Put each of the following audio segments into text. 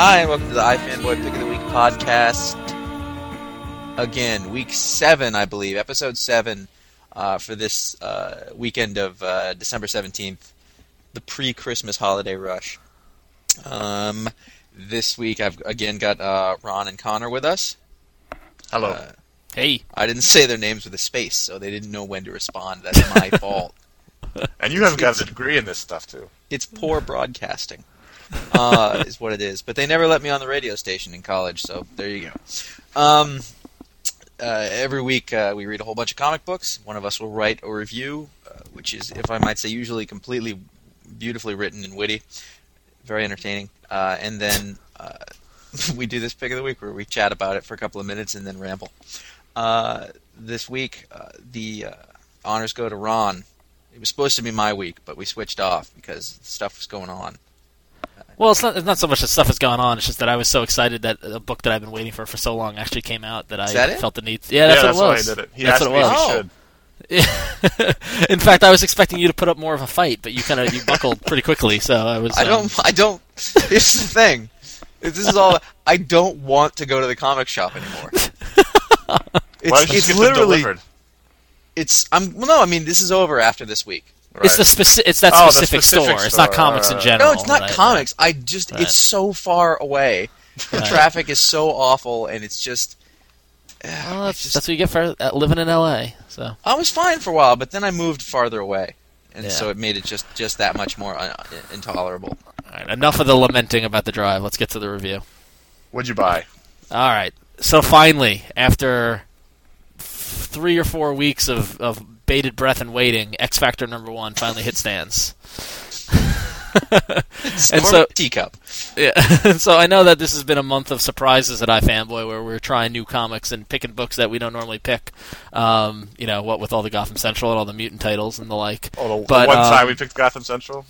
Hi, and welcome to the iFanboy Pick of the Week podcast. Again, week seven, I believe, episode seven uh, for this uh, weekend of uh, December 17th, the pre Christmas holiday rush. Um, this week, I've again got uh, Ron and Connor with us. Hello. Uh, Hey, I didn't say their names with a space, so they didn't know when to respond. That's my fault. and you haven't got a degree in this stuff, too. It's poor broadcasting, uh, is what it is. But they never let me on the radio station in college, so there you go. Um, uh, every week uh, we read a whole bunch of comic books. One of us will write a review, uh, which is, if I might say, usually completely beautifully written and witty, very entertaining. Uh, and then uh, we do this pick of the week where we chat about it for a couple of minutes and then ramble. Uh, this week, the honors go to Ron. It was supposed to be my week, but we switched off because stuff was going on. Well, it's not it's not so much that stuff has gone on. It's just that I was so excited that a book that I've been waiting for for so long actually came out that I that felt the need. Yeah, that's yeah, what that's it why was. I did it. He that's asked what it was. Oh. In fact, I was expecting you to put up more of a fight, but you kind of you buckled pretty quickly. So I was. I um, don't. I don't. Here's the thing. This is all. I don't want to go to the comic shop anymore. Why It's, don't you it's get them literally. delivered? It's. I'm. Well, no. I mean, this is over after this week. It's the Right. speci- It's that Oh, specific, specific store. It's not comics right, in general. No, it's not right, comics. I just. Right. It's so far away. The traffic is so awful, and it's just. Well, that's, just- that's what you get for uh, living in L.A. So I was fine for a while, but then I moved farther away, and Yeah. so it made it just just that much more uh, intolerable. all right, enough of the lamenting about the drive. Let's get to the review. What'd you buy? All right. So finally, after f- three or four weeks of, of bated breath and waiting, X Factor number one finally hit stands. And so- teacup. Yeah. And so I know that this has been a month of surprises at iFanboy, where we're trying new comics and picking books that we don't normally pick. Um, you know, what with all the Gotham Central and all the mutant titles and the like. Oh, the, But, the one um, time we picked Gotham Central?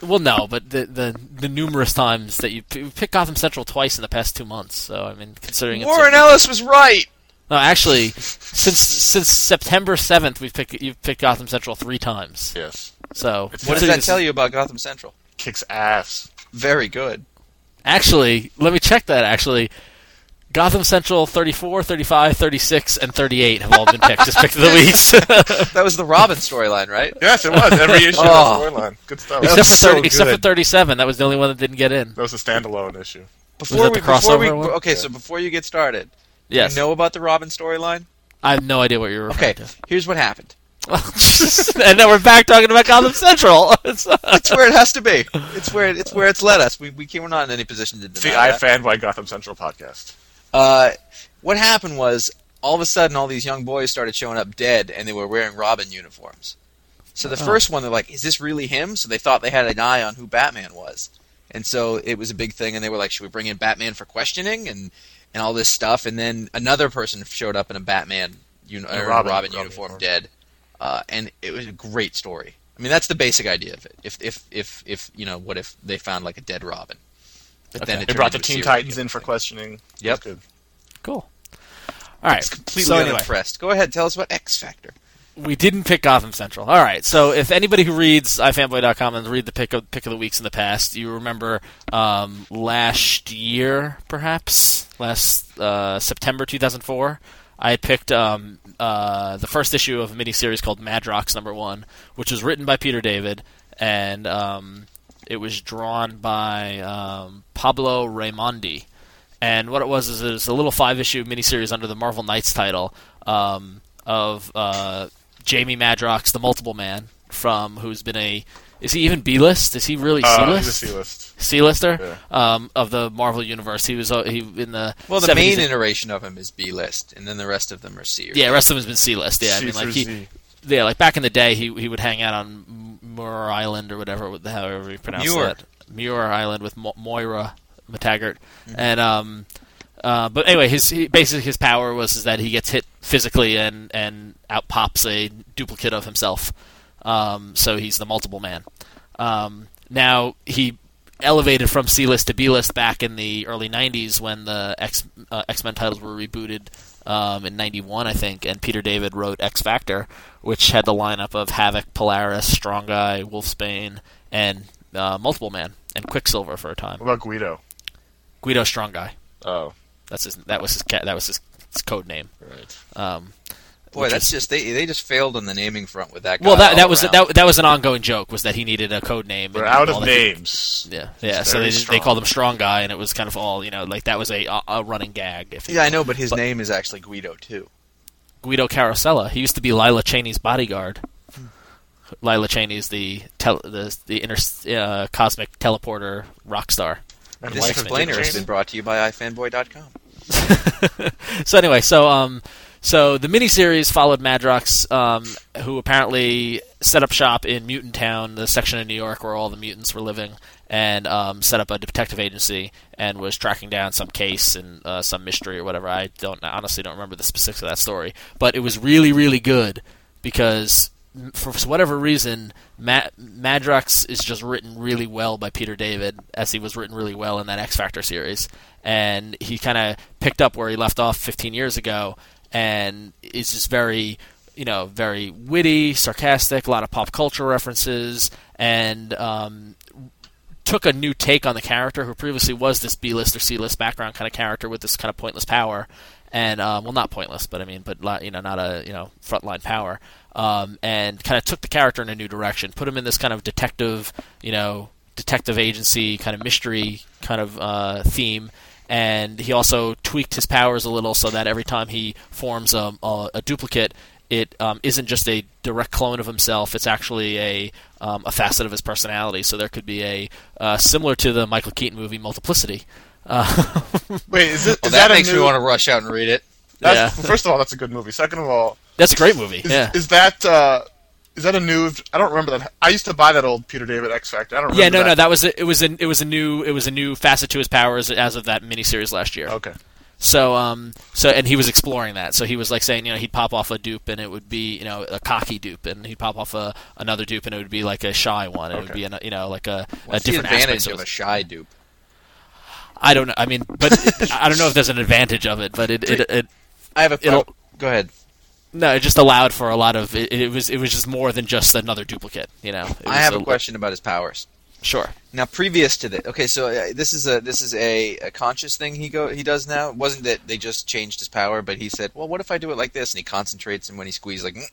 Well, no, but the the, the numerous times that you p- picked Gotham Central twice in the past two months. So I mean, considering it's a- Warren Ellis was right. No, actually, since since September seventh, we've picked you've picked Gotham Central three times. Yes. So It's- What does that tell you about Gotham Central? Kicks ass. Very good. Actually, let me check that. Actually, Gotham Central 34, 35, 36, and 38 have all been picked as pick of the weeks. That was the Robin storyline, right? Yes, it was. Every issue Oh. was storyline. Good stuff. Except for was so 30, except for 37, that was the only one that didn't get in. That was a standalone issue. Before that we, the before we, crossover one? okay, so before you get started, Yes, you know about the Robin storyline? I have no idea what you're Okay, referring here's what happened. and then we're back talking about Gotham Central. It's where it has to be. It's where it's where it's led us. We we can't, we're not in any position to The deny that. iFanboy Gotham Central podcast. Uh, what happened was all of a sudden all these young boys started showing up dead, and they were wearing Robin uniforms. So the Oh. first one, they're like, "Is this really him?" So they thought they had an eye on who Batman was, and so it was a big thing. And they were like, "Should we bring in Batman for questioning and and all this stuff?" And then another person showed up in a Batman uni- A or Robin- Robin, Robin uniform, uniform. dead, uh, and it was a great story. I mean, that's the basic idea of it. If if if if you know, what if they found like a dead Robin? But Okay. then it They brought the into Teen Titans in for thing. questioning. Yep. Good. cool. All right. It's completely so anyway, unimpressed. Go ahead, tell us about X Factor. We didn't pick Gotham Central. All right. So if anybody who reads ifanboy.com and read the pick of pick of the weeks in the past, you remember um, last year, perhaps last uh, September 2004, I picked um, uh, the first issue of a miniseries called Madrox Number One, which was written by Peter David and um, it was drawn by um, Pablo Raimondi. And what it was is it was a little five issue miniseries under the Marvel Knights title um, of uh, Jamie Madrox, the Multiple Man, from who's been a is he even B list? Is he really C list? C-list. C lister Yeah. um, of the Marvel universe. He was uh, he in the Well, the 70s main iteration of him is B list, and then the rest of them are C. Or yeah, the rest of them has been C list. Yeah, I C mean like he Z. yeah like back in the day he he would hang out on Muir Island or whatever however you pronounce Muir. that Muir Island with Mo- Moira MacTaggert and um uh, but anyway his he, basically his power was is that he gets hit physically and and out pops a duplicate of himself um, so he's the multiple man um, now he elevated from C list to B list back in the early '90s when the X uh, X Men titles were rebooted um, in '91, I think, and Peter David wrote X Factor, which had the lineup of Havoc, Polaris, Strong Guy, Wolfsbane, and uh, Multiple Man, and Quicksilver for a time. What about Guido? Guido Strong Guy. Oh, That's his. That was his. Ca- that was his, his code name. right. Um, Boy, that's is- just they they just failed on the naming front with that. Guy well, that that was around. that, that was an ongoing joke was that he needed a code name. We're and out all of that he- names. Yeah, yeah. It's So very they, they called him Strong Guy, and it was kind of all you know, like that was a a, a running gag. If Yeah, I know, but his But- name is actually Guido too. Guido Carosella. He used to be Lila Cheney's bodyguard. Lila Cheney's the tel- the the inter uh, cosmic teleporter rock star. And This wife explainer has been brought to you by ifanboy.com. so anyway, so um, so the miniseries followed Madrox, um, who apparently set up shop in Mutant Town, the section of New York where all the mutants were living, and um, set up a detective agency and was tracking down some case and uh, some mystery or whatever. I don't I honestly don't remember the specifics of that story, but it was really really good because for whatever reason, Ma- Madrox is just written really well by Peter David, as he was written really well in that X Factor series, and he kind of picked up where he left off 15 years ago, and is just very, you know, very witty, sarcastic, a lot of pop culture references, and um, took a new take on the character who previously was this B-list or C-list background kind of character with this kind of pointless power, and um, well, not pointless, but I mean, but you know, not a you know frontline power, um, and kind of took the character in a new direction, put him in this kind of detective, you know, detective agency kind of mystery kind of uh, theme. And he also tweaked his powers a little so that every time he forms a, a, a duplicate, it um, isn't just a direct clone of himself. It's actually a um, a facet of his personality. So there could be a uh, similar to the Michael Keaton movie Multiplicity. Uh, Wait, is, it, Well, is that, that, a makes new? me want to rush out and read it. that's- Yeah. First of all, that's a good movie. Second of all, that's a great movie. is, yeah. is that uh, is that a new? I don't remember that. I used to buy that old Peter David X Factor. I don't remember. Yeah, no, that. no, that was a, it was a, it was a new it was a new facet to his powers as of that miniseries last year. Okay. So um so and he was exploring that. So he was like saying, you know, he'd pop off a dupe and it would be, you know, a cocky dupe and he'd pop off a another dupe and it would be like a shy one. It would be a, you know, like a, What's a different the advantage aspect of a shy dupe? I don't know. I mean, but it, I don't know if there's an advantage of it, but it it, it I have a. It'll- go ahead. No, it just allowed for a lot of it, it was it was just more than just another duplicate, you know. I have a question about his powers. Sure. Now, previous to this, okay, so uh, this is a this is a, a conscious thing he go he does now. It wasn't that they just changed his power, but he said, "Well, what if I do it like this?" And he concentrates, and when he squeezes, like "Mm,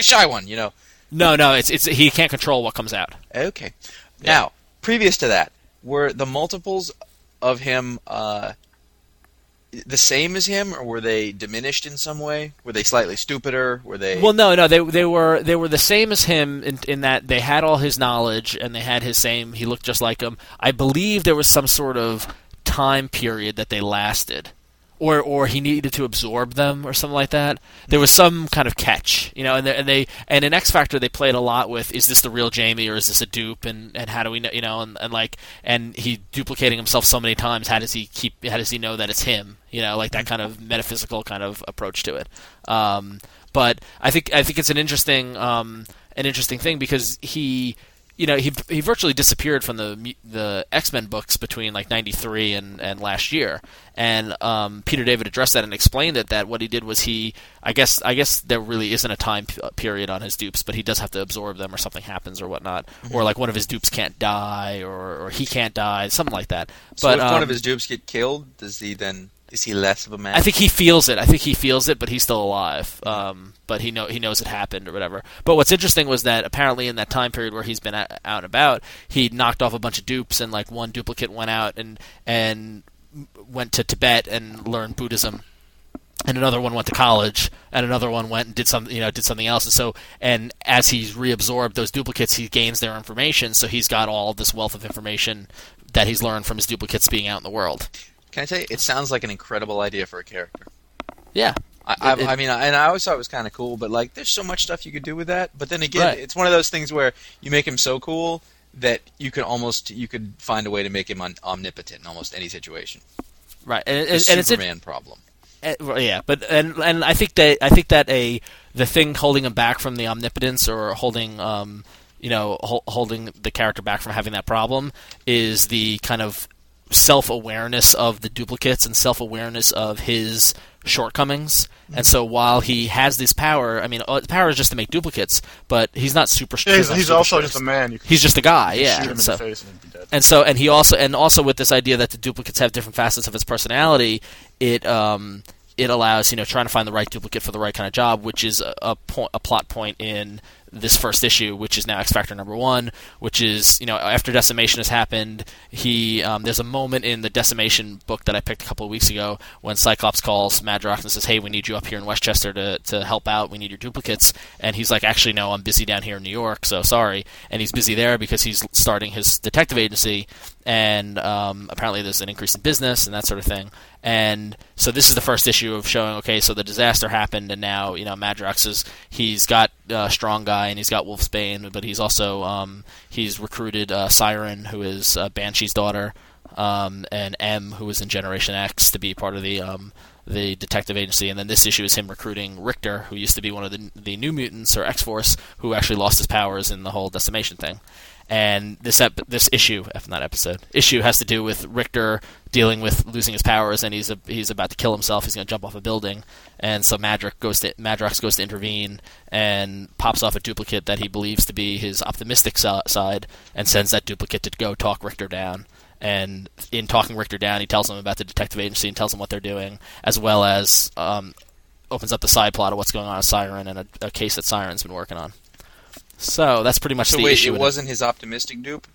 shy one, you know. No, no, it's it's he can't control what comes out. Okay. Now, previous to that, were the multiples of him uh, the same as him, or were they diminished in some way? Were they slightly stupider? Were they? Well, no, no, they they were they were the same as him in, in that they had all his knowledge and they had his same. He looked just like him. I believe there was some sort of time period that they lasted, or or he needed to absorb them or something like that. There was some kind of catch, you know. And and they and in X Factor they played a lot with is this the real Jamie or is this a dupe and and how do we know, you know, and, and like and he duplicating himself so many times. How does he keep? How does he know that it's him? You know, like that kind of metaphysical kind of approach to it. Um, but I think I think it's an interesting um, an interesting thing because he you know he he virtually disappeared from the the X Men books between like '93 and and last year, and um, Peter David addressed that and explained it that what he did was he I guess I guess there really isn't a time p- period on his dupes, but he does have to absorb them or something happens or whatnot, or like one of his dupes can't die or or he can't die, something like that. so but if one um, of his dupes get killed, does he then is he less of a man? I think he feels it. I think he feels it, but he's still alive. Um, but he know he knows it happened or whatever. But what's interesting was that apparently in that time period where he's been out, and about, he knocked off a bunch of dupes, and like one duplicate went out and and went to Tibet and learned Buddhism. And another one went to college, and another one went and did some, you know, did something else. And so, and as he's reabsorbed those duplicates, he gains their information. So he's got all this wealth of information that he's learned from his duplicates being out in the world. Can I tell you? It sounds like an incredible idea for a character. Yeah, I, I, It- it- I mean, I, and I always thought it was kind of cool, but like, there's so much stuff you could do with that. But then again, Right. it's one of those things where you make him so cool that you could almost you could find a way to make him un- omnipotent in almost any situation. right. And, and, and it's Superman problem. Uh, well, yeah, but and and I think that I think that a the thing holding him back from the omnipotence or holding um you know hol- holding the character back from having that problem is the kind of self awareness of the duplicates and self awareness of his shortcomings. And so while he has this power, I mean, uh, the power is just to make duplicates, but he's not super. Yeah, he's, not he's super also stressed. just a man. You can He's just a guy, shoot yeah. him in and so, the face and he'd be dead. and so and he also and also with this idea that the duplicates have different facets of his personality it um it allows you know trying to find the right duplicate for the right kind of job which is a, a point a plot point in this first issue which is now x factor number one which is you know after decimation has happened he um, there's a moment in the decimation book that i picked a couple of weeks ago when cyclops calls madrox and says hey we need you up here in westchester to, to help out. We need your duplicates. And he's like actually no i'm busy down here in new york so sorry. And he's busy there because he's starting his detective agency and um, apparently there's an increase in business and that sort of thing. And so this is the first issue of showing, okay, so the disaster happened, and now you know Madrox is he's got uh, Strong Guy and he's got Wolfsbane, but he's also um, he's recruited uh, Siryn, who is uh, Banshee's daughter, um, and M, who is in Generation X, to be part of the um, the detective agency, and then this issue is him recruiting Rictor, who used to be one of the the New Mutants or X Force, who actually lost his powers in the whole decimation thing. And this ep- this issue, if not episode, issue has to do with Rictor dealing with losing his powers, and he's a, he's about to kill himself. He's going to jump off a building, and so Madrox goes to Madrox goes to intervene and pops off a duplicate that he believes to be his optimistic si- side, and sends that duplicate to go talk Rictor down and in talking Rictor down, he tells him about the detective agency and tells him what they're doing, as well as um, opens up the side plot of what's going on with Siryn and a, a case that Siryn's been working on. So that's pretty much So the wait, issue. it wasn't his optimistic dupe.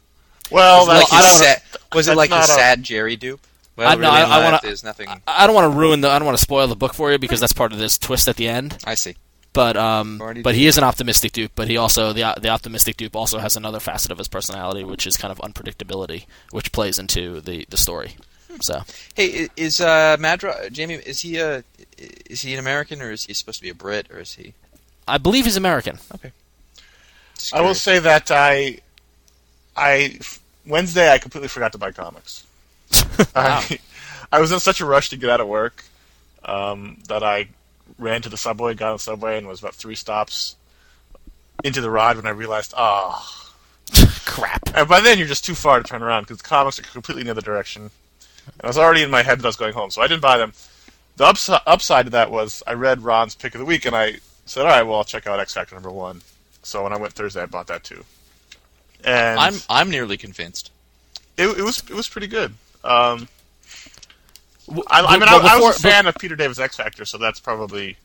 Well, was it like I his don't- sad, was it like his not a- sad Jerry dupe? Well, I- really, no, I- I wanna- there's nothing. I- I don't want to ruin the. I don't want to spoil the book for you because that's part of this twist at the end. I see. But um, Already but he is an optimistic dupe. But he also the the optimistic dupe also has another facet of his personality, which is kind of unpredictability, which plays into the the story. So Hey, is uh, Madra Jamie? Is he a is he an American or is he supposed to be a Brit or is he? I believe he's American. I will say that I, I Wednesday I completely forgot to buy comics. I, I was in such a rush to get out of work um, that I ran to the subway, got on the subway, and was about three stops into the ride when I realized, ah. Crap. And by then you're just too far to turn around because the comics are completely in the other direction. And I was already in my head that I was going home, so I didn't buy them. The upside, upside to that was I read Ron's pick of the week, and I said, all right, well, I'll check out X Factor number one. So when I went Thursday, I bought that too. And I'm I'm nearly convinced. it, it was it was pretty good. Um, W- I, I mean, well, I, I was a before- fan of Peter David's X Factor, so that's probably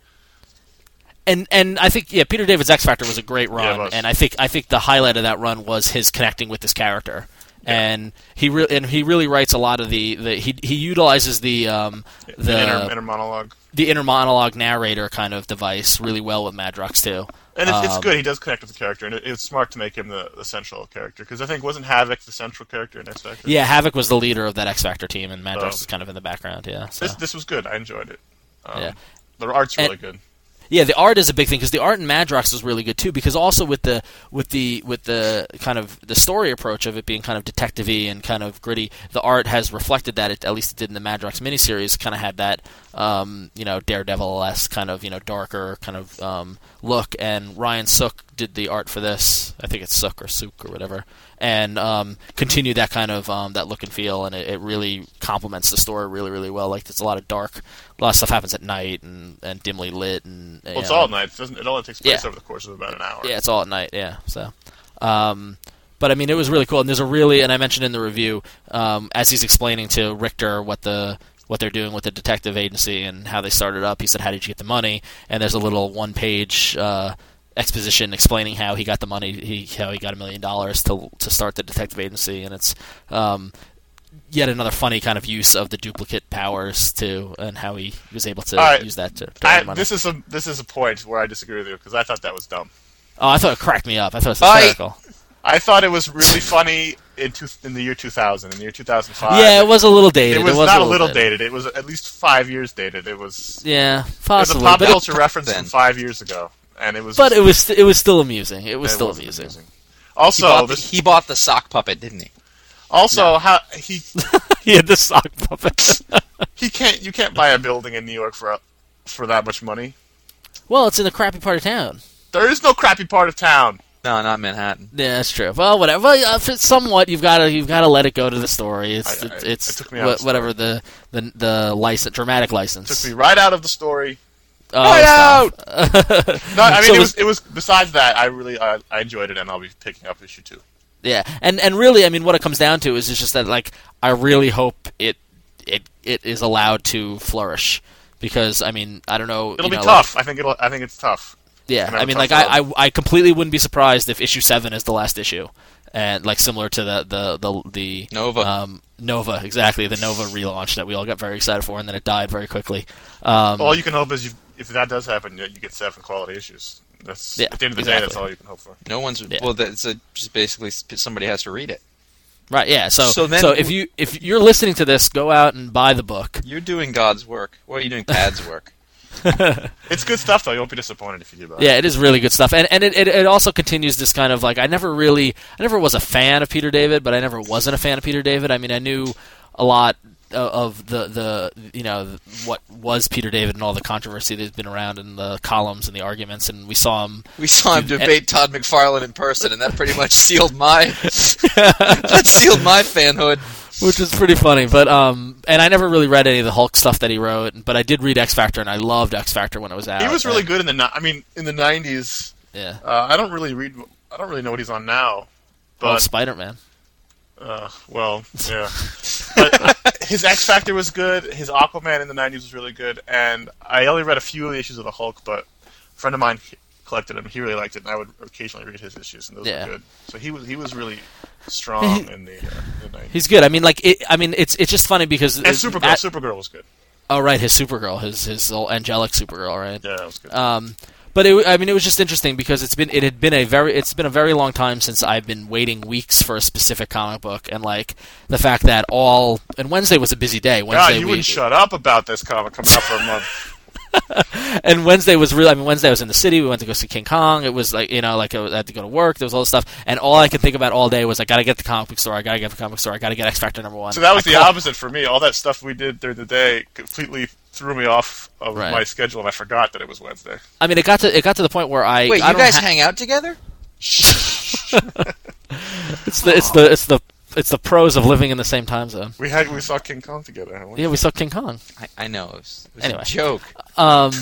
and and I think yeah, Peter David's X Factor was a great run, it was. and I think I think the highlight of that run was his connecting with this character, and he really and he really writes a lot of the, the he he utilizes the um the the inner, inner monologue. the inner monologue narrator kind of device really well with Madrox too. And it's, it's Um, good. He does connect with the character, and it, it's smart to make him the, the central character because I think wasn't Havoc the central character in X Factor. Yeah, Havoc was the leader of that X Factor team, and Madrox Oh. was kind of in the background. Yeah, so. This this was good. I enjoyed it. Um, Yeah. The art's And- really good. Yeah, the art is a big thing because the art in Madrox is really good too. Because also with the with the with the kind of the story approach of it being kind of detective-y and kind of gritty, the art has reflected that. It, at least it did in the Madrox miniseries. Kind of had that um, you know Daredevil-esque kind of you know darker kind of um, look. And Ryan Sook did the art for this. I think it's Sook or Sook or whatever, and um, continued that kind of um, that look and feel. And it, it really complements the story really really well. Like there's a lot of dark, a lot of stuff happens at night and, and dimly lit and Well, it's know. all at night. It, doesn't, it only takes place Yeah. over the course of about an hour. Yeah, it's all at night. Yeah, so. Um, but I mean, it was really cool, and there's a really, and I mentioned in the review, um, as he's explaining to Rictor what the what they're doing with the detective agency and how they started up. He said, "How did you get the money?" And there's a little one-page uh, exposition explaining how he got the money, he how he got a million dollars to to start the detective agency, and it's um, yet another funny kind of use of the duplicate powers too, and how he was able to right. use that to. to I, money. this is a this is a point where I disagree with you because I thought that was dumb. oh, I thought it cracked me up. I thought it was hysterical. I thought it was really funny in two, in the year 2000. In the year 2005, Yeah, it was a little dated. It was, was not a little dated. It was at least five years dated. It was Yeah, it was a pop but, it, culture reference then. from five years ago, and it was. but it was st- it was still amusing. It was it still was amusing. He Also, bought, the, he bought the sock puppet, didn't he? also how he he had the sock puppet. he can't you can't buy a building in New York for for that much money. well, it's in a crappy part of town. There is no crappy part of town. No, not Manhattan. Yeah, that's true. Well, whatever. Well, for somewhat, you've got to you've got to let it go to the story. It's I- I- it's, it's it took me out of wha- the whatever the the the license, dramatic license. Took me right out of the story. Oh, Right stop. No, I mean So it was- was it was. Besides that, I really I, I enjoyed it, and I'll be picking up issue two. Yeah, and and really, I mean, what it comes down to is it's just that like I really hope it it it is allowed to flourish because I mean I don't know. It'll you be know, tough. I think it'll. I think it's tough. Like, yeah, Gonna have I a mean, like I. I I completely wouldn't be surprised if issue seven is the last issue, and like similar to the the the the Nova. um, Nova exactly the Nova relaunch that we all got very excited for, and then it died very quickly. Um, All you can hope is you, if that does happen, you you get seven quality issues. That's Yeah, at the end of the day, that's all you can hope for. No one's Yeah. well. That's a, just basically somebody has to read it. right, yeah. So So so, if you if you're listening to this, go out and buy the book. You're doing God's work. What are you doing? Pad's work. It's good stuff, though. You won't be disappointed if you do buy. it. Yeah, it is really good stuff, and and it, it, it also continues this kind of like I never really I never was a fan of Peter David, but I never wasn't a fan of Peter David. I mean, I knew a lot of the the you know what was Peter David and all the controversy that's been around and the columns and the arguments, and we saw him. We saw him Dude, debate Todd McFarlane in person, and that pretty much sealed my that sealed my fanhood. Which is pretty funny, but um, and I never really read any of the Hulk stuff that he wrote, but I did read X Factor, and I loved X Factor when it was out. He was really and- good in the. ni- I mean, in the '90s. Yeah, Uh, I don't really read. I don't really know what he's on now. well, But Spider Man. Uh, well, yeah. but his X Factor was good. His Aquaman in the '90s was really good, and I only read a few of the issues of the Hulk. But a friend of mine collected them. He really liked it, and I would occasionally read his issues, and those Yeah. were good. So he was he was really strong in the, uh, in the '90s. He's good. I mean, like, it, I mean, it's it's just funny because And Supergirl. at- Supergirl was good. oh, right, his Supergirl, his his old angelic Supergirl, right? Yeah, that was good. Um, but it, I mean, it was just interesting because it's been it had been a very it's been a very long time since I've been waiting weeks for a specific comic book, and like the fact that all and Wednesday was a busy day. God, you we, wouldn't shut up about this comic coming out for a month. and Wednesday was really. I mean, Wednesday I was in the city. We went to go see King Kong. It was like you know, like I, had to go to work. There was all this stuff, and all I could think about all day was I got to get the comic book store. I got to get the comic book store. I got to get X Factor number one. So that was I the called- opposite for me. All that stuff we did during the day completely threw me off of Right. my schedule, and I forgot that it was Wednesday. I mean, it got to it got to the point where I Wait, I you guys ha- hang out together? It's the it's the it's the it's the pros of living in the same time zone. We had we saw King Kong together. haven't we? Yeah, we saw King Kong. I, I know. It was, it was Anyway. a joke. Um,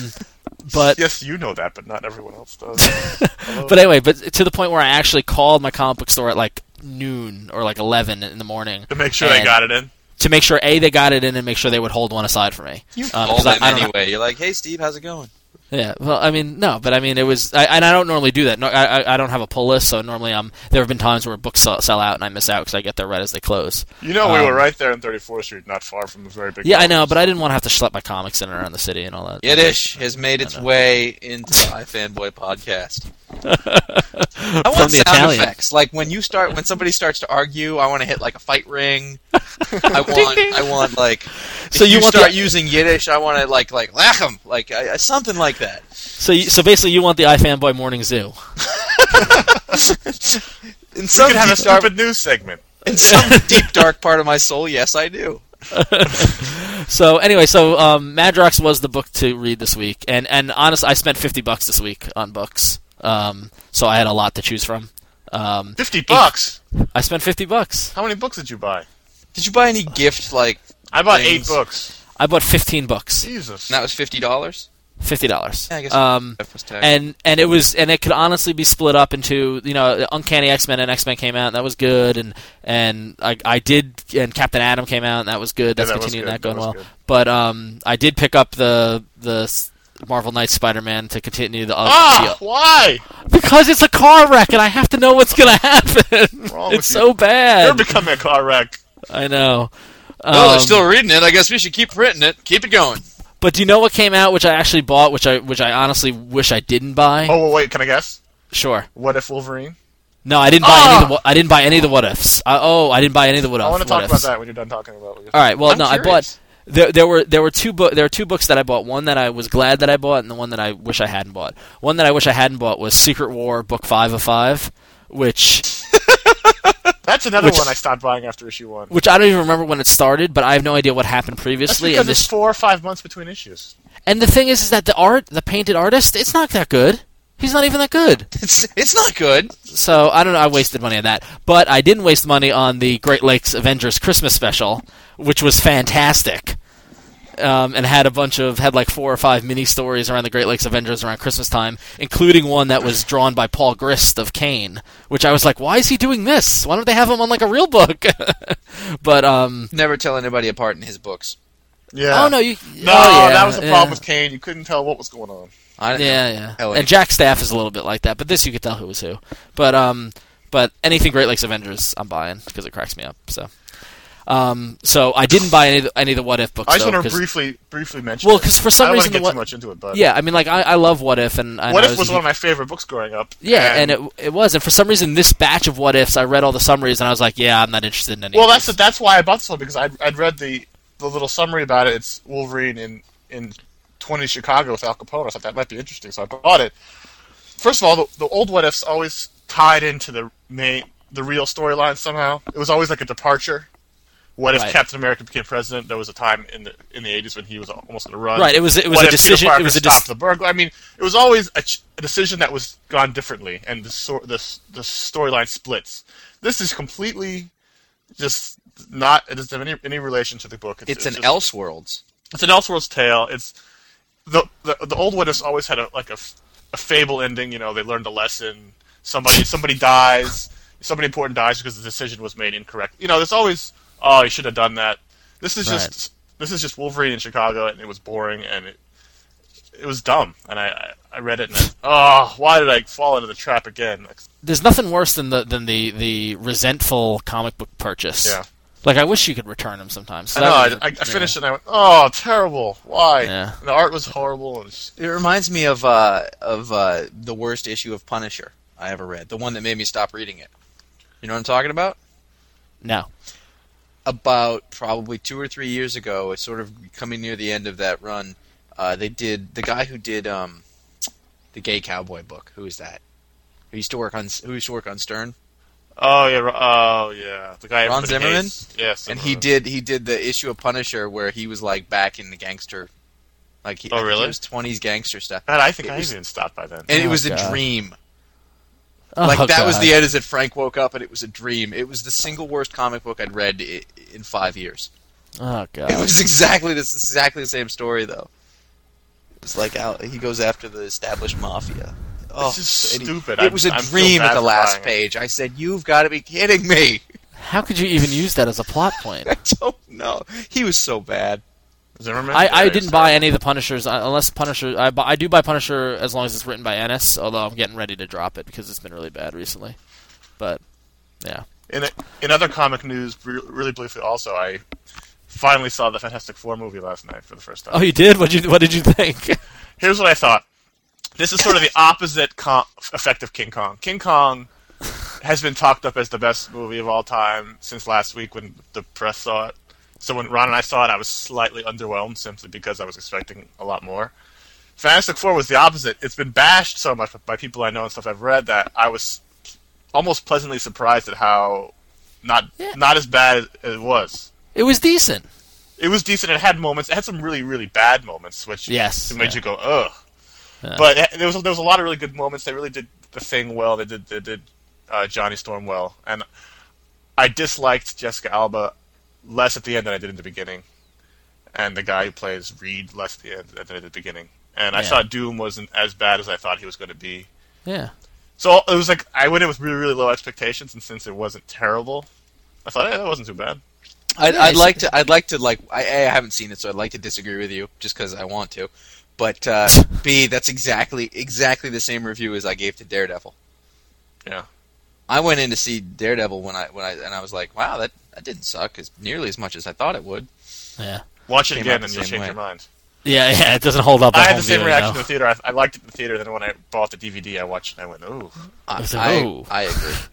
but Yes, you know that, but not everyone else does. But anyway, but to the point where I actually called my comic book store at like noon or like eleven in the morning to make sure they got it in. to make sure a they got it in and make sure they would hold one aside for me. You Um, call 'cause I- them I don't know- anyway. You're like, hey, Steve, how's it going? Yeah, well, I mean, no, but I mean, it was, I, and I don't normally do that. No, I, I- I don't have a pull list, so normally I'm. There have been times where books sell, sell out and I miss out because I get there right as they close. You know, we Um, were right there on 34th Street, not far from the very big. Yeah, I know, but I didn't want to have to schlep my comics in and around the city and all that. Yiddish has made its way into the iFanboy podcast. I want the sound Italian. effects. Like when you start, when somebody starts to argue, I want to hit like a fight ring. I want, I want like. So if you you want start the- using Yiddish, I want to like like lachem, like uh, something like that. So, you, so basically, you want the iFanboy Morning Zoo. In We some could have a deep dark, stupid news segment. in some deep dark part of my soul, yes, I do. So anyway, so um, Madrox was the book to read this week, and and honest, I spent fifty bucks this week on books. Um, so I had a lot to choose from. Um, Fifty bucks. I spent fifty bucks. How many books did you buy? Did you buy any gift like? I bought Things. eight books. I bought fifteen books. Jesus. And that was fifty dollars. Fifty dollars. Yeah, I guess. Um, was tax. and and it was and it could honestly be split up into you know Uncanny X Men and X Men came out and that was good and and I I did and Captain Atom came out and that was good Yeah, that's that was continuing good. that going That was well good. but um I did pick up the the Marvel Knights Spider Man to continue the, uh, Ah, why? because it's a car wreck and I have to know what's gonna happen Wrong with it's you? so You're becoming a car wreck. I know well, they're Um, still reading it. I guess we should keep printing it. Keep it going. But do you know what came out which I actually bought which I which I honestly wish I didn't buy Oh, wait. Can I guess? sure What if Wolverine? No, I didn't buy Ah! any. Of the, I didn't buy any of the what ifs. I, oh, I didn't buy any of the what, ifs. I want to talk about that when you're done talking about. What you're All right. Well, I'm no, I bought. There, there were there were two book there were two books that I bought. One that I was glad that I bought, and the one that I wish I hadn't bought. One that I wish I hadn't bought was Secret War Book Five of Five, which That's another Which- one I stopped buying after issue one. which I don't even remember when it started, but I have no idea what happened That's previously. because And it's four or five months between issues. and the thing is, is that the art, the painted artist, it's not that good. He's not even that good. It's it's not good. So I don't know. I wasted money on that, but I didn't waste money on the Great Lakes Avengers Christmas special, which was fantastic. Um, and had a bunch of had like four or five mini stories around the Great Lakes Avengers around Christmas time, including one that was drawn by Paul Grist of Kane, which I was like, why is he doing this? Why don't they have him on like a real book? but um, Never tell anybody apart in his books. Yeah. oh no, you No, oh, yeah, that was the yeah. problem with Kane. You couldn't tell what was going on. I Yeah, know. yeah. Hell, and Jack Staff is a little bit like that, but this you could tell who was who. But um, but anything Great Lakes Avengers, I'm buying because it cracks me up. So, um, so I didn't buy any of the, any of the What If books. I just though, want to briefly briefly mention. Well, because for some I don't reason want to the get What- too much into it, but yeah, I mean, like I, I love What If, and I What If was he- one of my favorite books growing up. yeah, and it it was, and for some reason this batch of What Ifs, I read all the summaries, and I was like, yeah, I'm not interested in any. Well, of that's that's why I bought this one because I'd, I'd read the the little summary about it. It's Wolverine in in 20 Chicago with Al Capone. I thought that might be interesting, so I bought it. First of all, the, the old What Ifs always tied into the main the real storyline somehow. It was always like a departure. What if Right. Captain America became president? There was a time in the in the 80s when he was almost going to run. right. It was it was what a decision. It was a stopped dis- the burglar. I mean, it was always a, ch- a decision that was gone differently, and the sor- the the storyline splits. This is completely just not. It doesn't have any any relation to the book. It's an just- Elseworlds. It's an Elseworlds tale. It's the the the old What Ifs always had a like a, a fable ending. You know, they learned a lesson. Somebody somebody dies. Somebody important dies because the decision was made incorrect. You know, there's always oh, you should have done that. This is just this is just Wolverine in Chicago, and it was boring, and it it was dumb. And I I, I read it, and I, oh, why did I fall into the trap again? There's nothing worse than the than the the resentful comic book purchase. Yeah. Like I wish you could return them sometimes. I know. I, I, I finished it, and I went, oh, terrible. Why? Yeah. And the art was horrible. And it's- It reminds me of uh, of uh, the worst issue of Punisher I ever read. The one that made me stop reading it. You know what I'm talking about? No. About probably two or three years ago, it's sort of coming near the end of that run. Uh, they did the guy who did um, the gay cowboy book. Who is that? Who used to work on Who used to work on Stern? Oh yeah, oh yeah, the guy. Ron Zimmerman? hates. Yes, And he did he did the issue of Punisher where he was like back in the gangster, like he, Oh, really? It was twenties gangster stuff, God, I think It I was- even stopped by then. and it Oh, was a God. Dream. Oh, like that was the end. Is that Frank woke up and it was a dream. It was the single worst comic book I'd read i- in five years. Oh god. It was exactly this, exactly the same story though. It's like Al, he goes after the established mafia. Oh, This is and he- stupid. It was a I feel dream bad at the last buying it. page. I said, "You've got to be kidding me!" How could you even use that as a plot point? I don't know. He was so bad. Zimmerman. I, I didn't buy any of the Punishers uh, unless Punisher. I, I do buy Punisher as long as it's written by Ennis. Although I'm getting ready to drop it because it's been really bad recently. But yeah, In in other comic news, re- really briefly, also, I finally saw the Fantastic Four movie last night for the first time. oh, you did. What you What did you think? Here's what I thought. This is sort of the opposite con- effect of King Kong. King Kong has been talked up as the best movie of all time since last week when the press saw it. So when Ron and I saw it, I was slightly underwhelmed simply because I was expecting a lot more. Fantastic Four was the opposite. It's been bashed so much by people I know and stuff I've read that I was almost pleasantly surprised at how not Yeah. not as bad as it was. it was decent. It was decent. It had moments. It had some really, really bad moments, which Yes, made yeah. you go, ugh. But it- there was there was a lot of really good moments. They really did the thing well. They did they did uh, Johnny Storm well, and I disliked Jessica Alba less at the end than I did in the beginning, and the guy who plays Reed less at the end than I did at the beginning. And I Yeah. thought Doom wasn't as bad as I thought he was going to be. Yeah. So it was like I went in with really really low expectations, and since it wasn't terrible, I thought, hey, that wasn't too bad. I'd, I'd like to. I'd like to like. I, A, I haven't seen it, so I'd like to disagree with you, just because I want to. But uh, B, that's exactly exactly the same review as I gave to Daredevil. Yeah. I went in to see Daredevil when I when I and I was like, wow, that that didn't suck as nearly as much as I thought it would. Yeah. Watch it Came again, and you'll change way. your mind. Yeah, yeah, it doesn't hold up. I had the same reaction though. in the theater. I, I liked it in the theater. Then when I bought the DVD, I watched and I went, "Ooh." I, was like, I, "Ooh." I agree.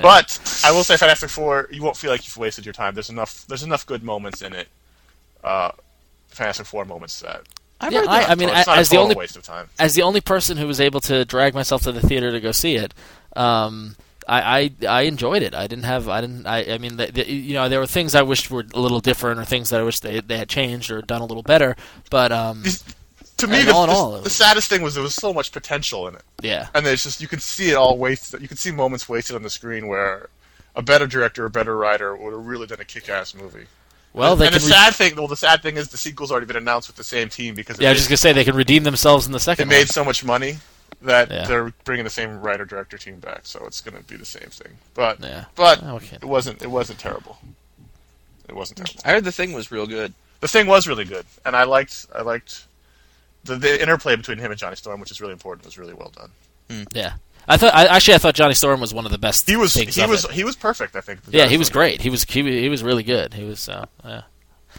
But I will say, Fantastic Four, you won't feel like you've wasted your time. There's enough. There's enough good moments in it. Uh, Fantastic Four moments that. I Yeah, I. I mean, it's not as a the only waste of time. as the only person who was able to drag myself to the theater to go see it, um, I, I I enjoyed it. I didn't have I didn't I, I mean the, the, you know there were things I wished were a little different or things that I wish they they had changed or done a little better. But um, To me, the, all the- it the saddest thing was there was so much potential in it, Yeah. and it's just you could see it all wasted. You could see moments wasted on the screen where a better director, a better writer would have really done a kick-ass movie. Well, they and can. the re- sad thing, well, the sad thing is the sequel's already been announced with the same team because yeah, I made, was just gonna say they can redeem themselves in the second made one. so much money that Yeah. they're bringing the same writer director team back, so it's going to be the same thing. But Yeah. but Oh, okay. it wasn't it wasn't terrible. It wasn't terrible. I heard the thing was real good. The thing was really good, and I liked I liked the, the interplay between him and Johnny Storm, which is really important, was really well done. Yeah. I thought. I, actually, I thought Johnny Storm was one of the best. He was things he of was it. he was perfect. I think. Yeah, he was great. He was he, he was really good. He was. Uh, yeah.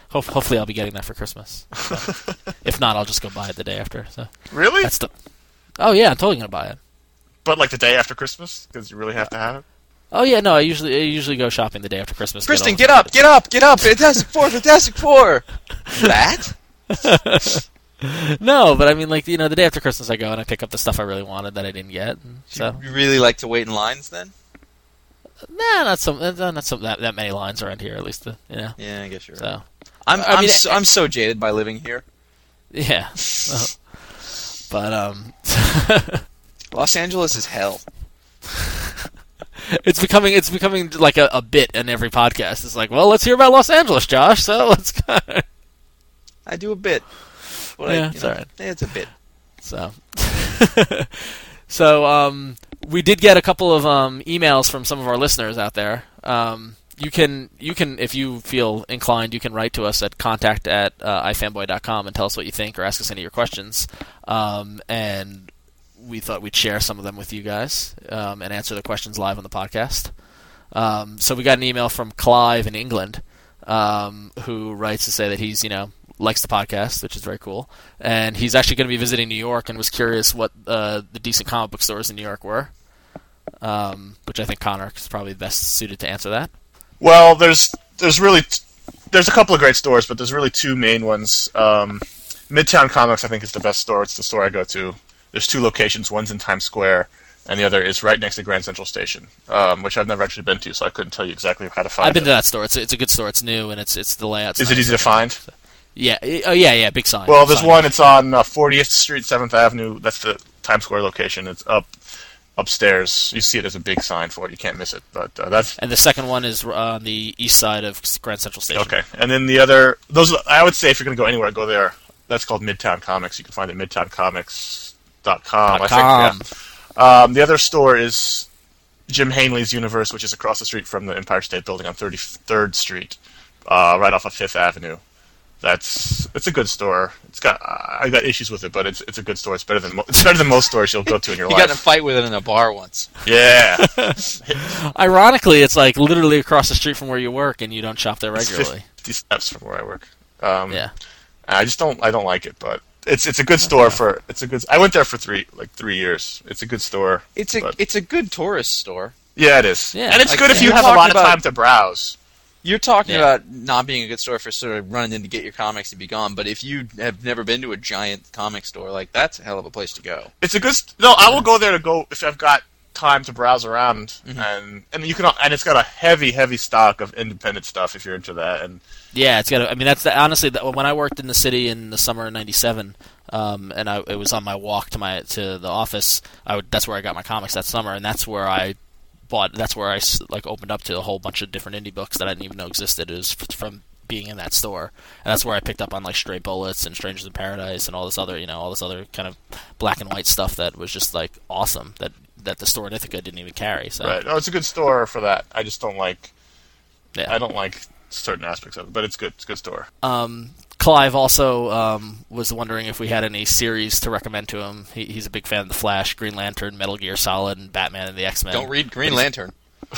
Hope, hopefully, I'll be getting that for Christmas. So. if not, I'll just go buy it the day after. So Really? that's the. Oh yeah, I'm totally gonna buy it. but like the day after Christmas, because you really have to have it. Oh yeah, no, I usually I usually go shopping the day after Christmas. Kristen, all get up, get up, get up! Fantastic Four, Fantastic Four. That? No, but I mean, like you know, the day after Christmas, I go and I pick up the stuff I really wanted that I didn't get. So You really like to wait in lines then? nah, not some, uh, not some that, that many lines around here. At least, the, you know. Yeah, I guess you're right. So I'm I I'm, mean, so, I'm so jaded by living here. yeah, Well, but um, Los Angeles is hell. it's becoming it's becoming like a, a bit in every podcast. It's like, well, let's hear about Los Angeles, Josh. So let's go. I do a bit. Yeah, you it's know, alright. It's a bit. So, so um, we did get a couple of um, emails from some of our listeners out there. Um, you can you can if you feel inclined, you can write to us at contact at uh, ifanboy.com and tell us what you think or ask us any of your questions. Um, and we thought we'd share some of them with you guys um, and answer the questions live on the podcast. Um, so we got an email from Clive in England um, who writes to say that he's you know likes the podcast, which is very cool, and he's actually going to be visiting New York and was curious what uh, the decent comic book stores in New York were. Um, which I think Connor is probably best suited to answer that. Well, there's there's really t- there's a couple of great stores, but there's really two main ones. Um, Midtown Comics, I think, is the best store. It's the store I go to. There's two locations. One's in Times Square, and the other is right next to Grand Central Station, um, which I've never actually been to, so I couldn't tell you exactly how to find I've been it. to that store. It's a, it's a good store. It's new and it's it's the layout. Is it easy to find? Yeah. Oh yeah, yeah. Big sign. Well, there's Sign. one. It's on uh, 40th Street, 7th Avenue. That's the Times Square location. It's up upstairs. You see it as a big sign for it. You can't miss it. But uh, that's And the second one is on the east side of Grand Central Station. okay. And then the other, those are- I would say if you're going to go anywhere, go there. That's called Midtown Comics. You can find it at midtowncomics.com. I com. think. Yeah. Um, the other store is Jim Hanley's Universe, which is across the street from the Empire State Building on 33rd Street, uh, right off of Fifth Avenue. That's it's a good store. It's got I got issues with it, but it's it's a good store. It's better than mo- it's better than most stores you'll go to in your life. You got in a fight with it in a bar once. Yeah, Ironically, it's like literally across the street from where you work, and you don't shop there It's regularly. 50 steps from where I work. Um, Yeah. I just don't I don't like it, but it's it's a good store for it's a good. I went there for three like three years. It's a good store. It's a But- it's a good tourist store. Yeah, it is. Yeah, and it's like, good if you you're have a lot talking of time to browse. You're talking Yeah. about not being a good store for sort of running in to get your comics and be gone, but if you have never been to a giant comic store, like that's a hell of a place to go. It's a good. St- no, I will go there to go if I've got time to browse around, Mm-hmm. and and you can and it's got a heavy heavy stock of independent stuff if you're into that. And Yeah, it's got. to I mean, that's the, honestly the, when I worked in the city in the summer of '97, um, and I, it was on my walk to my to the office. I would, that's where I got my comics that summer, and that's where I bought. That's where I like opened up to a whole bunch of different indie books that I didn't even know existed. F- from being in that store, and that's where I picked up on like Stray Bullets and Strangers in Paradise and all this other, you know, all this other kind of black and white stuff that was just like awesome that that the store in Ithaca didn't even carry. So right, no, it's a good store for that. I just don't like. yeah. I don't like certain aspects of it, but it's good. It's a good store. Um, Clive also um, was wondering if we had any series to recommend to him. He, he's a big fan of The Flash, Green Lantern, Metal Gear Solid, and Batman and the X Men. Don't read Green Lantern.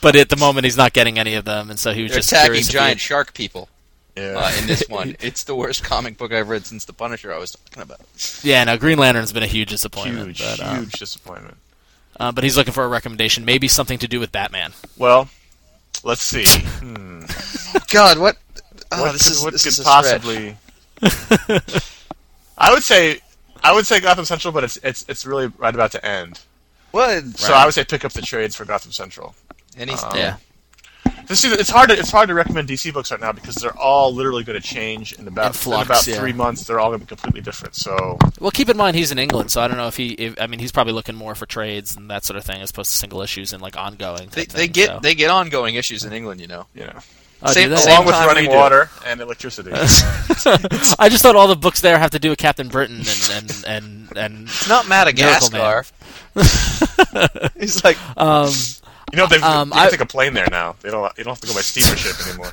but at the moment, he's not getting any of them, and so he was They're just attacking curious he giant shark people Yeah. uh, in this one. it's the worst comic book I've read since The Punisher. I was talking about. Yeah, no, Green Lantern's been a huge disappointment. huge, but, uh, huge disappointment. uh, but he's looking for a recommendation, maybe something to do with Batman. Well, let's see. Hmm. God, what? Oh, what this could, is what this could is possibly? I would say, I would say Gotham Central, but it's it's it's really right about to end. Well, So I would say pick up the trades for Gotham Central. any Um, Yeah, This is, it's hard to it's hard to recommend DC books right now because they're all literally going to change in about In flux, in about yeah. three months. They're all going to be completely different. So Well, keep in mind he's in England, so I don't know if he. If, I mean, he's probably looking more for trades and that sort of thing as opposed to single issues and like ongoing. They, type they get so. they get ongoing issues in England, you know. you know, Oh, same- do they? same along with running we do. water and electricity. I just thought all the books there have to do with Captain Britain and and and, and It's not Miracle Madagascar. He's like, um, you know, they've, Um, you can I- take a plane there now. They don't you don't have to go by steamer ship anymore.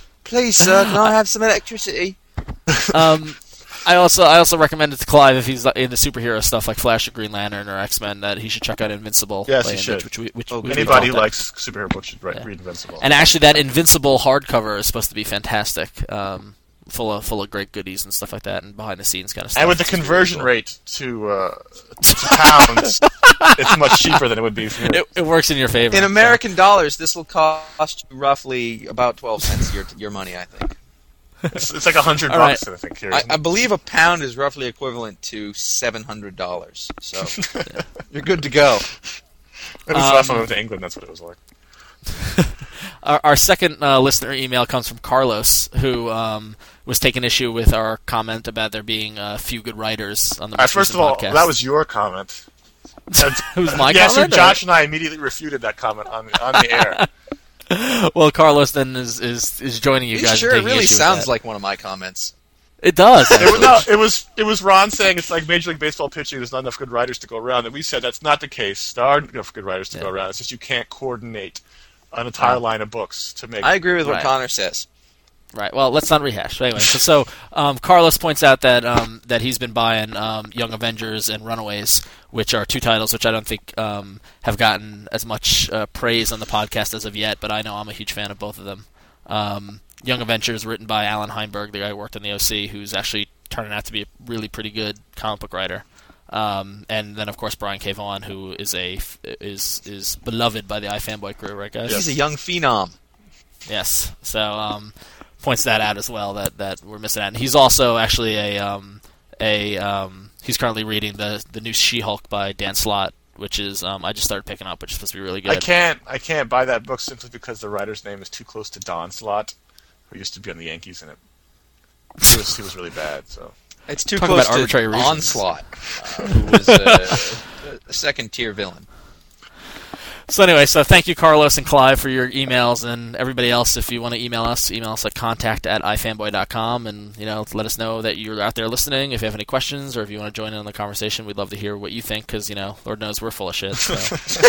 please, sir, can I have some electricity? um, I also I also recommend it to Clive if he's into superhero stuff like Flash or Green Lantern or X Men that he should check out Invincible. Yes, he Image, should. Which, we, which Oh, which Anybody who talked likes superhero books should write, Yeah. read Invincible. And actually, that Invincible hardcover is supposed to be fantastic. Um, full of full of great goodies and stuff like that, and behind the scenes kind of stuff. And with the It's really conversion cool. rate to, uh, to pounds, it's much cheaper than it would be. Here. it, it works in your favor. In so. American dollars, this will cost you roughly about twelve cents your your money, I think. It's, it's like a hundred All right. bucks, I think. Here, I, I believe a pound is roughly equivalent to seven hundred dollars. So you're good to go. At least last Um, time I went to England, that's what it was like. Our, our second uh, listener email comes from Carlos, who um, was taking issue with our comment about there being a few good writers on the Uh, most first of recent all, podcast. that was your comment. That's- It was my yes, comment. so Josh and I immediately refuted that comment on on the air. Or- Well, Carlos then is is, is joining you You guys. sure it really issue sounds like one of my comments. it does. It was, no, it was it was Ron saying it's like Major League Baseball pitching. There's not enough good writers to go around, and we said that's not the case. There are enough good writers to go around. It's just you can't coordinate an entire Right. line of books to make. I agree with what Right. Connor says. Right. Well, let's not rehash. Anyway, so, so um, Carlos points out that um, that he's been buying um, Young Avengers and Runaways, which are two titles which I don't think um, have gotten as much uh, praise on the podcast as of yet. But I know I'm a huge fan of both of them. Um, Young Avengers, written by Allan Heinberg, the guy who worked on the OC, who's actually turning out to be a really pretty good comic book writer. Um, and then of course Brian K. Vaughan, who is a is is beloved by the iFanboy crew, right guys? He's a young phenom. Yes. So um, points that out as well that, that we're missing out. And he's also actually a um, a um, he's currently reading the the new She-Hulk by Dan Slott, which is um, I just started picking up, which is supposed to be really good. I can't I can't buy that book simply because the writer's name is too close to Don Slaught, who used to be on the Yankees, and it he was he was really bad. So It's too Talk close about to arbitrary reasons. Onslaught, uh, who was a, a second tier villain. So anyway, so thank you, Carlos and Clive, for your emails, and everybody else. If you want to email us, email us at contact at ifanboy.com, and you know, let us know that you're out there listening. If you have any questions or if you want to join in on the conversation, we'd love to hear what you think, because you know, Lord knows we're full of shit. So,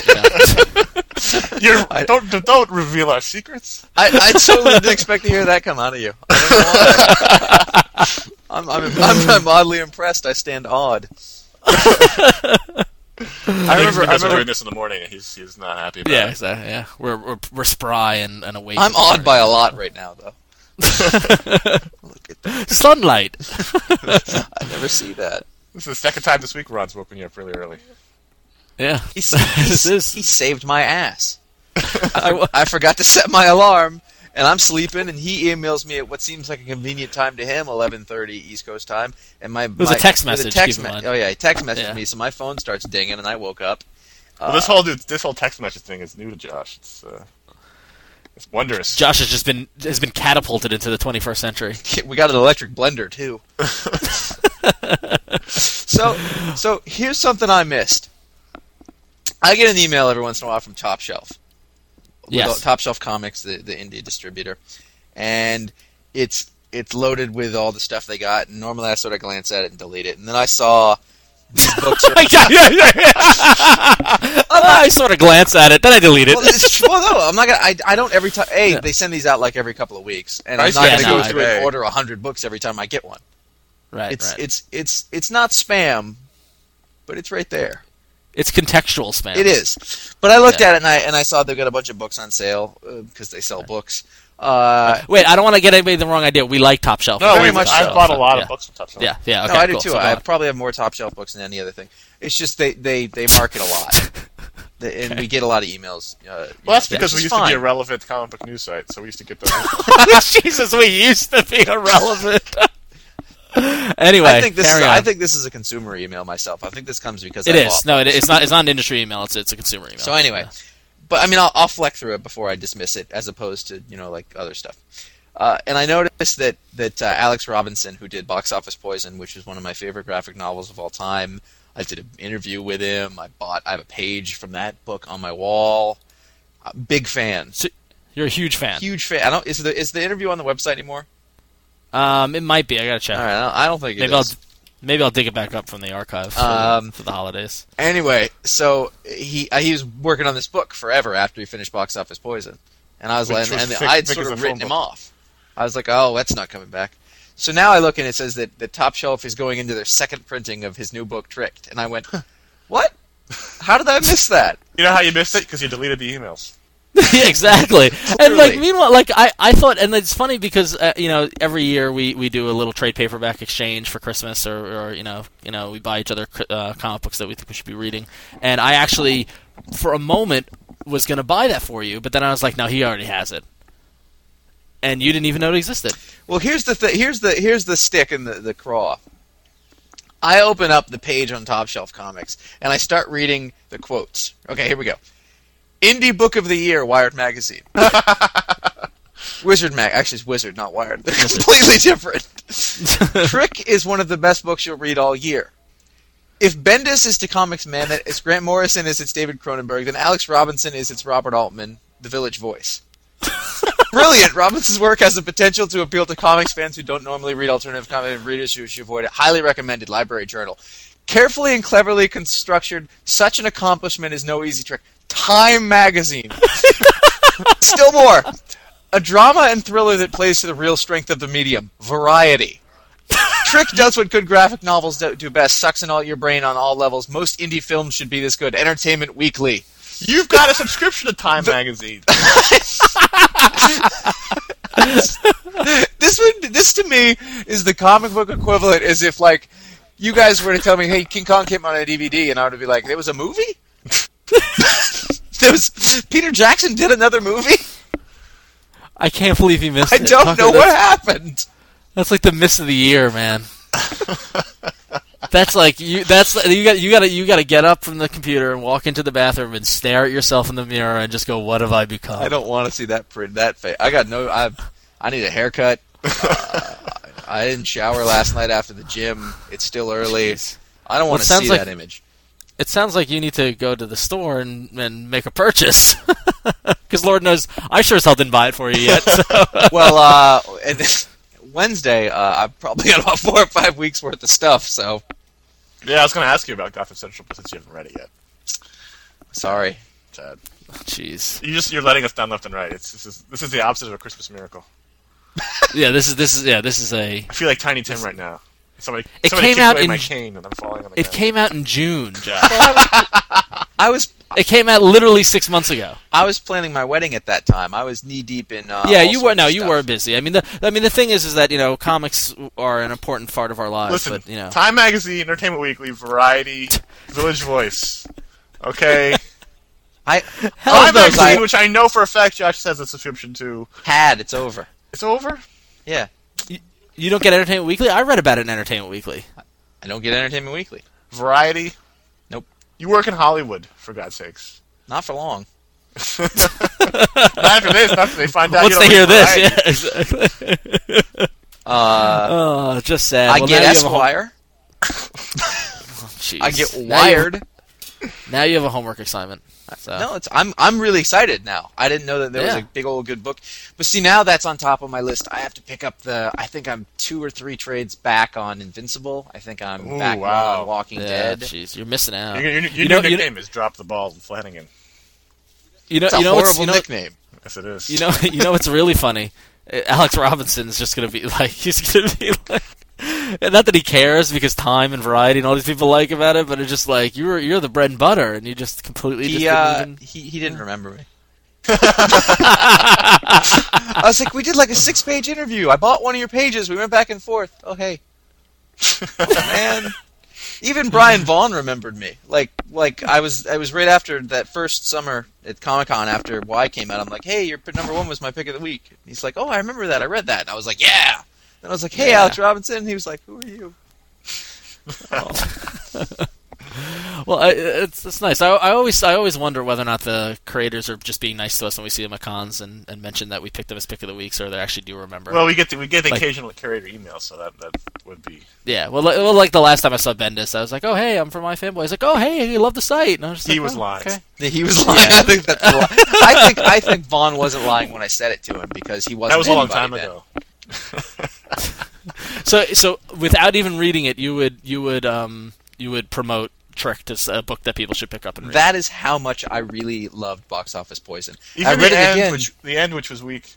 you know. You're, don't don't reveal our secrets. I, I totally didn't expect to hear that come out of you. I don't know why. I'm, I'm, I'm, I'm oddly impressed. I stand awed. I remember I I remember remember- doing this in the morning, and he's he's not happy about yeah, it. exactly. Yeah, we're we're, we're spry and, and awake. I'm awed by a lot right now, though. Look at that. sunlight. I never see that. This is the second time this week Ron's woken you up really early. Yeah, He's, this he's, he saved my ass. I, I forgot to set my alarm, and I'm sleeping, and he emails me at what seems like a convenient time to him, 11:30 East Coast time, and my was my, a text with message, text keep in me- oh yeah, he text messaged Yeah. me, so my phone starts dinging, and I woke up. Well, this Uh, whole dude, this whole text message thing is new to Josh. It's uh, it's wondrous. Josh has just been has been catapulted into the 21st century. we got an electric blender too. so, so here's something I missed. I get an email every once in a while from Top Shelf. Yes. Top Shelf Comics, the the indie distributor, and it's it's loaded with all the stuff they got. And normally I sort of glance at it and delete it, and then I saw these books. Are, yeah, yeah, yeah. I sort of glance at it, then I delete it. well, well, no, I'm not gonna. I, I don't every time. A, Yeah. they send these out like every couple of weeks, and I'm not gonna now, go through and order hundred books every time I get one. right, It's right. it's it's it's not spam, but it's right there. It's contextual spam. It is. But I looked Yeah. at it and I and I saw they've got a bunch of books on sale because they sell books. Uh, Wait, I don't want to get anybody the wrong idea. We like Top Shelf. no, very we, much I've bought a lot yeah. of books from Top Shelf. Yeah, yeah. Okay, no, I do cool. too. So I on. probably have more top shelf books than any other thing. It's just they they, they market a lot, They- and we get a lot of emails. Uh, Well, that's because we which is used to be a relevant comic book news site, so we used to get those. Jesus, we used to be irrelevant. anyway, I think this is carry I think this is a consumer email myself. I think this comes because it I is. No, it, it's not. It's not an industry email. It's it's a consumer email. So anyway, but I mean, I'll, I'll fleck through it before I dismiss it, as opposed to you know like other stuff. Uh, and I noticed that that uh, Alex Robinson, who did Box Office Poison, which is one of my favorite graphic novels of all time, I did an interview with him. I bought. I have a page from that book on my wall. Uh, big fan. So you're a huge fan. Huge fan. I don't. Is the is the interview on the website anymore? Um, it might be. I gotta check. All right. I don't, think it maybe I'll maybe I'll dig it back up from the archive for, Um, for the holidays. Anyway, so he uh, he was working on this book forever after he finished Box Office Poison, and I was Which like, was and Vic- I'd Vic sort of written film him book. off. I was like, oh, that's not coming back. So now I look and it says that the top shelf is going into their second printing of his new book, Tricked, and I went, what? How did I miss that? You know how you missed it because you deleted the emails. yeah, exactly. And like meanwhile, like I, I thought, and it's funny because uh, you know every year we, we do a little trade paperback exchange for Christmas, or, or you know you know we buy each other uh, comic books that we think we should be reading. And I actually, for a moment, was going to buy that for you, but then I was like, no, he already has it, and you didn't even know it existed. Well, here's the th- here's the here's the stick and the the craw. I open up the page on Top Shelf Comics and I start reading the quotes. Okay, here we go. Indie Book of the Year, Wired Magazine. Wizard Mag, actually, it's Wizard, not Wired. They're completely different. Trick is one of the best books you'll read all year. If Bendis is to Comics Man, it's Grant Morrison is its David Cronenberg, then Alex Robinson is its Robert Altman, The Village Voice. Brilliant! Robinson's work has the potential to appeal to comics fans who don't normally read alternative comic and readers who should avoid it. Highly recommended library journal. Carefully and cleverly constructed, such an accomplishment is no easy trick. Time magazine. Still more. A drama and thriller that plays to the real strength of the medium. Variety. Trick does what good graphic novels do do best. Sucks in all your brain on all levels. Most indie films should be this good. Entertainment Weekly. You've got a subscription to Time magazine. this would this to me is the comic book equivalent as if like you guys were to tell me, hey, King Kong came out on a DVD, and I would be like, "It was a movie. there was Peter Jackson did another movie. I can't believe he missed I it. don't Tucker, know what happened. That's like the miss of the year, man. that's like you. That's you got. You got to. You got to get up from the computer and walk into the bathroom and stare at yourself in the mirror and just go, "What have I become?" I don't want to see that print that face. I got no. I I need a haircut. Uh, I didn't shower last night after the gym. It's still early. Jeez. I don't Well, want to see like- that image. It sounds like you need to go to the store and, and make a purchase. Because Lord knows, I sure as hell didn't buy it for you yet. So. well, uh, and Wednesday, uh, I've probably got about four or five weeks worth of stuff. So yeah, I was going to ask you about Gotham Central, but since you haven't read it yet, sorry. Chad, Jeez. you just you're letting us down left and right. It's this is this is the opposite of a Christmas miracle. Yeah, this is this is yeah this is a. I feel like Tiny Tim right now. Somebody, It somebody came out in my cane and I'm falling on the It ground. came out in June, Josh. I was it came out literally six months ago. I was planning my wedding at that time. I was knee deep in. Uh, yeah, all you were no, you were busy. I mean, the I mean the thing is, is that you know comics are an important part of our lives. Listen, but you know, Time Magazine, Entertainment Weekly, Variety, Village Voice. Okay, I Time all of those Magazine, I which I know for a fact Josh has a subscription to. had. It's over. It's over. Yeah, you don't get Entertainment Weekly. I read about it in Entertainment Weekly. I don't get Entertainment Weekly. Variety. Nope. You work in Hollywood, for God's sakes. Not for long. not after this. Not after they find out. Once you they don't hear this, yeah, exactly. Uh, oh, just sad. I Well, get now you have a home- Esquire. Jeez. I get Now you- Wired. Now you have a homework assignment. So. No, it's I'm I'm really excited now. I didn't know that there was a big old good book. But see now that's on top of my list. I have to pick up the I think I'm two or three trades back on Invincible. I think I'm Ooh, back wow. on Walking yeah, Dead. jeez, you're missing out. Your, your, your You new know- you know- nickname is Drop the Ball Flanagan. You know, It's a you know what's horrible you know, nickname. Yes, it is. you know, you know what's really funny. Alex Robinson's just gonna be like, he's gonna be like, and not that he cares because Time and Variety and all these people like about it, but it's just like you're you're the bread and butter, and you just completely just He didn't uh, even- he he didn't remember me. I was like, we did like a six page interview. I bought one of your pages. We went back and forth. Oh hey, oh, man. Even Brian Vaughan remembered me. Like like I was I was right after that first summer at Comic Con after Y came out. I'm like, hey, your number one was my pick of the week. And he's like, oh, I remember that. I read that. And I was like, yeah. And I was like, hey, Yeah. Alex Robinson. And he was like, who are you? Well, I, it's it's nice. I, I always I always wonder whether or not the creators are just being nice to us when we see them at cons and, and mention that we picked them as pick of the weeks, or they actually do remember. Well, we get the, we get the Like- occasional curator email, so that that would be. yeah. Well, like, well, like the last time I saw Bendis, I was like, "Oh, hey, I'm from iFanboy." He's like, "Oh, hey, you love the site." And I was just He like, was "Oh, lying. Okay. He was lying. I think that's a lie. I think I think Vaughan wasn't lying when I said it to him because he wasn't. That was a long time then. ago. So, so without even reading it, you would you would um you would promote Trick as a book that people should pick up and read. That is how much I really loved Box Office Poison. Even I read the it end, again. which the end, which was weak.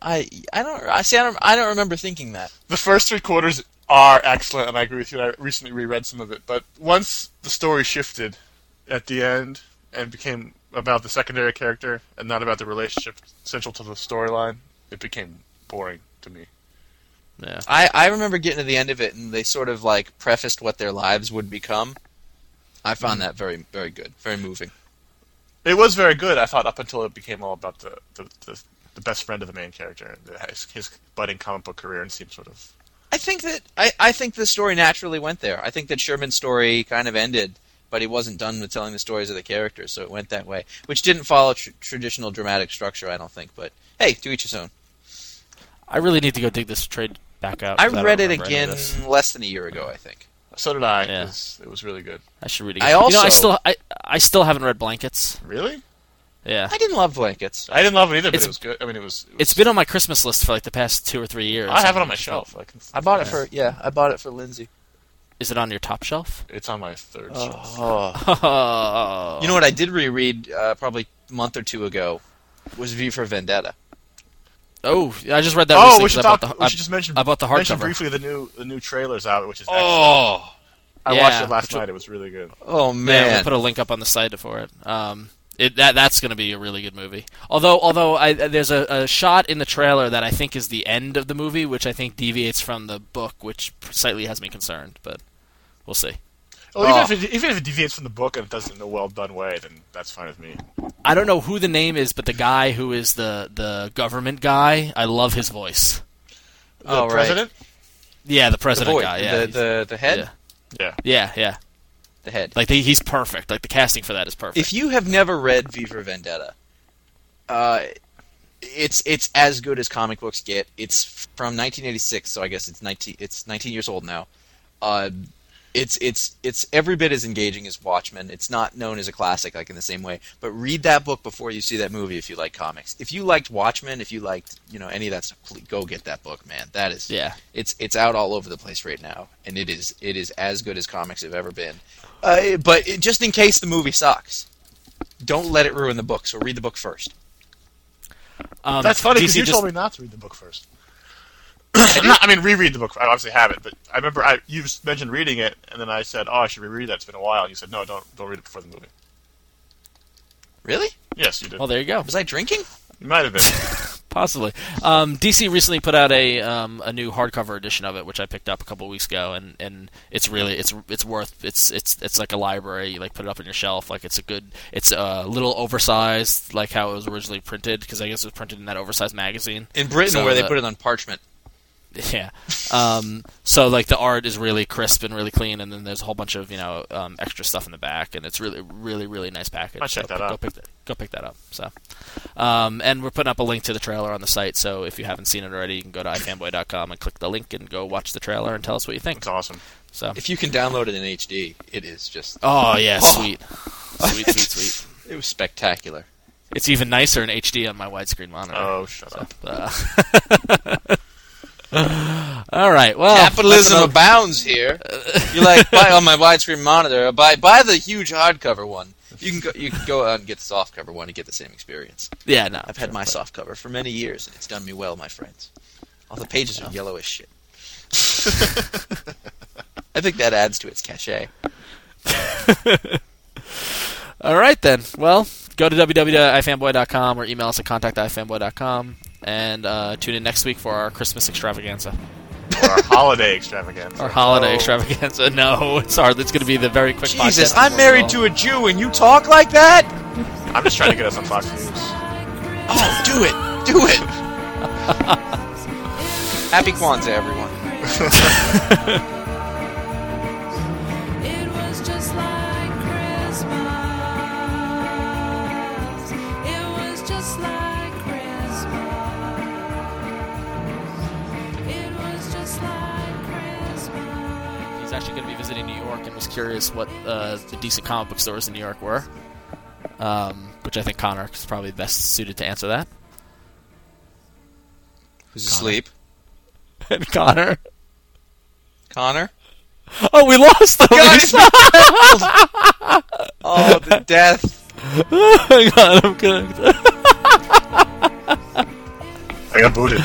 I I don't I see I don't I don't remember thinking that. The first three quarters are excellent, and I agree with you. I recently reread some of it, but once the story shifted at the end and became about the secondary character and not about the relationship central to the storyline, it became boring to me. Yeah. I I remember getting to the end of it and they sort of like prefaced what their lives would become. I found hmm. that very very good, very moving. It was very good, I thought, up until it became all about the the, the, the best friend of the main character and his, his budding comic book career, and seemed sort of I think that I, I think the story naturally went there. I think that Sherman's story kind of ended, but he wasn't done with telling the stories of the characters, so it went that way, which didn't follow tr- traditional dramatic structure, I don't think. But hey, to each his own. I really need to go dig this trade back out. I don't read it remember any of again less than a year ago, I think. so did I. Yeah. It, was, it was really good. I should read it. I Again. you know, I still I I still haven't read Blankets. Really? Yeah. I didn't love blankets. I didn't love it either, but It's- it was good. I mean, it was. It was It's been on my Christmas list for like the past two or three years. I have it on my shelf. I, can, I bought it for yeah, I bought it for Lindsay. Is it on your top shelf? It's on my third shelf. Oh. Oh. You know what I did reread uh, probably a month or two ago was V for Vendetta. Oh, I just read that. Oh, recently we 'cause should I talk. the, we I, should just mention. I bought the mention hardcover. briefly the new the new trailers out, which is. excellent. Oh, I yeah, watched it last night. It was really good. oh Yeah, man! we'll put a link up on the site for it. Um, it that that's going to be a really good movie. Although although I, there's a, a shot in the trailer that I think is the end of the movie, which I think deviates from the book, which slightly has me concerned. But we'll see. Well, even Oh. if it, even if it deviates from the book and it does it in a well done way, then that's fine with me. I don't know who the name is, but the guy who is the the government guy, I love his voice. The Oh, right. president. Yeah, the the president boy, guy. Yeah, the, the the head, Yeah. Yeah. yeah, yeah. the head. Like the, he's perfect. Like the casting for that is perfect. If you have never read V for Vendetta, uh, it's it's as good as comic books get. It's from 1986, so I guess it's 19 it's 19 years old now. Uh, it's it's it's every bit as engaging as Watchmen. It's not known as a classic like in the same way, but read that book before you see that movie if you like comics. If you liked Watchmen, if you liked you know any of that stuff, please go get that book, man. That is yeah, it's it's out all over the place right now, and it is it is as good as comics have ever been. Uh, but it, just in case the movie sucks, don't let it ruin the book. So read the book first. um, That's funny because you just- told me not to read the book first. Not- I mean, reread the book. I obviously have it, but I remember I you mentioned reading it, and then I said, "Oh, I should reread that. It's been a while." And you said, "No, don't don't read it before the movie." Really? Yes, you did. Well, there you go. Was I drinking? you might have been. Possibly. Um, DC recently put out a um, a new hardcover edition of it, which I picked up a couple weeks ago, and, and it's really it's it's worth it's it's it's like a library. You like put it up on your shelf, like it's a good. It's a little oversized, like how it was originally printed, because I guess it was printed in that oversized magazine. In Britain, So where they put it on parchment. Yeah. Um, so like the art is really crisp and really clean, and then there's a whole bunch of you know um, extra stuff in the back, and it's really really really nice package. Might check so that go out. pick that, go pick that up. So, um, and we're putting up a link to the trailer on the site. So if you haven't seen it already, you can go to ifanboy.com and click the link and go watch the trailer and tell us what you think. It's awesome. So, If you can download it in HD, it is just oh yeah, Oh. sweet, sweet, sweet, sweet. it was spectacular. It's even nicer in HD on my widescreen monitor. Oh, shut up. Uh, all right. Well, Capitalism abounds here. You like buy on my widescreen monitor, buy buy the huge hardcover one. You can go you can go out and get the softcover one to get the same experience. yeah, no. I've had sure, my softcover for many years, and it's done me well, my friends. All the pages are yellowish shit. I think that adds to its cachet. All right then. Well, go to www.ifanboy.com or email us at contact@ifanboy.com and uh, tune in next week for our Christmas extravaganza, Or our holiday extravaganza. our holiday Oh, extravaganza. No, it's hard. It's going to be the very quick. Jesus, podcast I'm married to a Jew, and you talk like that? I'm just trying to get us on Fox News. Oh, do it, do it. Happy Kwanzaa, everyone. Christmas. He's actually going to be visiting New York and was curious what uh, the decent comic book stores in New York were. Um, which I think Connor is probably best suited to answer that. Who's asleep? And Connor. Connor? Oh, we lost him. God, Oh, the death. Hang on, I'm gonna. I got booted.